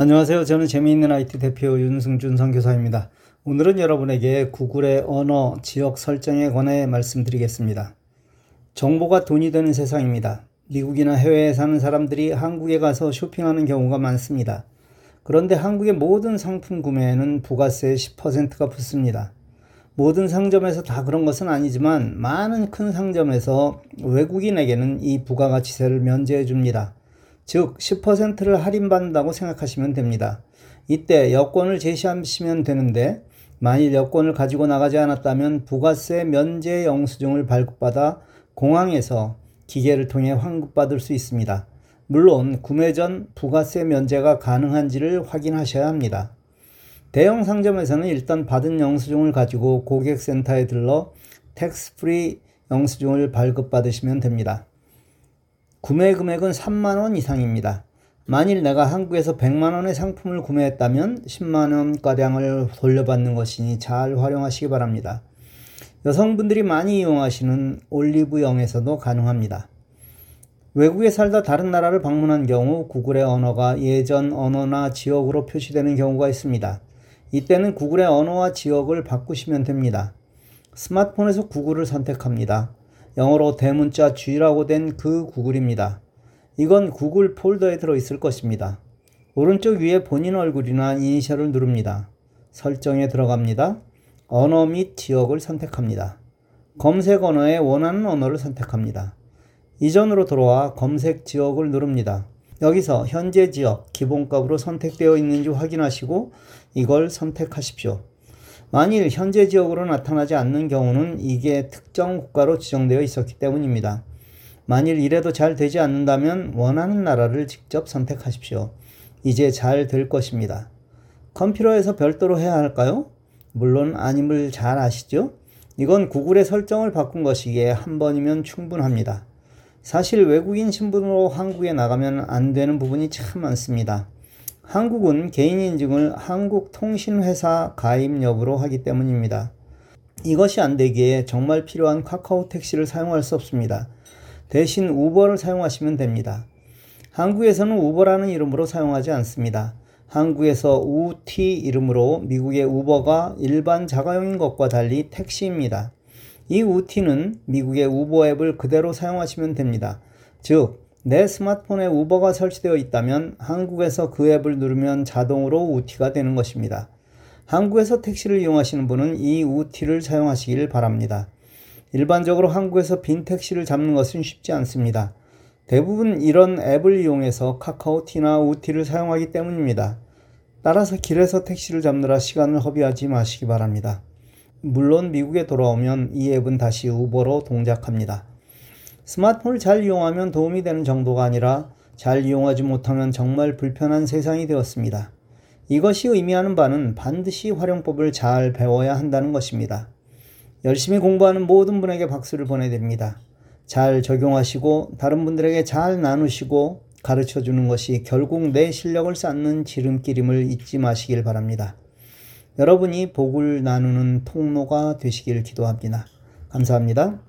안녕하세요. 저는 재미있는 IT 대표 윤승준 선교사입니다. 오늘은 여러분에게 구글의 언어, 지역 설정에 관해 말씀드리겠습니다. 정보가 돈이 되는 세상입니다. 미국이나 해외에 사는 사람들이 한국에 가서 쇼핑하는 경우가 많습니다. 그런데 한국의 모든 상품 구매에는 부가세 10%가 붙습니다. 모든 상점에서 다 그런 것은 아니지만 많은 큰 상점에서 외국인에게는 이 부가가치세를 면제해 줍니다. 즉 10%를 할인받는다고 생각하시면 됩니다. 이때 여권을 제시하시면 되는데 만일 여권을 가지고 나가지 않았다면 부가세 면제 영수증을 발급받아 공항에서 기계를 통해 환급받을 수 있습니다. 물론 구매 전 부가세 면제가 가능한지를 확인하셔야 합니다. 대형 상점에서는 일단 받은 영수증을 가지고 고객센터에 들러 tax free 영수증을 발급받으시면 됩니다. 구매 금액은 3만원 이상입니다. 만일 내가 한국에서 100만원의 상품을 구매했다면 10만원가량을 돌려받는 것이니 잘 활용하시기 바랍니다. 여성분들이 많이 이용하시는 올리브영에서도 가능합니다. 외국에 살다 다른 나라를 방문한 경우 구글의 언어가 예전 언어나 지역으로 표시되는 경우가 있습니다. 이때는 구글의 언어와 지역을 바꾸시면 됩니다. 스마트폰에서 구글을 선택합니다. 영어로 대문자 G라고 된 그 구글입니다. 이건 구글 폴더에 들어있을 것입니다. 오른쪽 위에 본인 얼굴이나 이니셜을 누릅니다. 설정에 들어갑니다. 언어 및 지역을 선택합니다. 검색 언어에 원하는 언어를 선택합니다. 이전으로 돌아와 검색 지역을 누릅니다. 여기서 현재 지역 기본값으로 선택되어 있는지 확인하시고 이걸 선택하십시오. 만일 현재 지역으로 나타나지 않는 경우는 이게 특정 국가로 지정되어 있었기 때문입니다. 만일 이래도 잘 되지 않는다면 원하는 나라를 직접 선택하십시오. 이제 잘 될 것입니다. 컴퓨터에서 별도로 해야 할까요? 물론 아님을 잘 아시죠? 이건 구글의 설정을 바꾼 것이기에 한 번이면 충분합니다. 사실 외국인 신분으로 한국에 나가면 안 되는 부분이 참 많습니다. 한국은 개인 인증을 한국통신회사 가입 여부로 하기 때문입니다. 이것이 안 되기에 정말 필요한 카카오 택시를 사용할 수 없습니다. 대신 우버를 사용하시면 됩니다. 한국에서는 우버라는 이름으로 사용하지 않습니다. 한국에서 우티 이름으로 미국의 우버가 일반 자가용인 것과 달리 택시입니다. 이 우티는 미국의 우버 앱을 그대로 사용하시면 됩니다. 즉, 내 스마트폰에 우버가 설치되어 있다면 한국에서 그 앱을 누르면 자동으로 우티가 되는 것입니다. 한국에서 택시를 이용하시는 분은 이 우티를 사용하시길 바랍니다. 일반적으로 한국에서 빈 택시를 잡는 것은 쉽지 않습니다. 대부분 이런 앱을 이용해서 카카오티나 우티를 사용하기 때문입니다. 따라서 길에서 택시를 잡느라 시간을 허비하지 마시기 바랍니다. 물론 미국에 돌아오면 이 앱은 다시 우버로 동작합니다. 스마트폰을 잘 이용하면 도움이 되는 정도가 아니라 잘 이용하지 못하면 정말 불편한 세상이 되었습니다. 이것이 의미하는 바는 반드시 활용법을 잘 배워야 한다는 것입니다. 열심히 공부하는 모든 분에게 박수를 보내드립니다. 잘 적용하시고 다른 분들에게 잘 나누시고 가르쳐 주는 것이 결국 내 실력을 쌓는 지름길임을 잊지 마시길 바랍니다. 여러분이 복을 나누는 통로가 되시길 기도합니다. 감사합니다.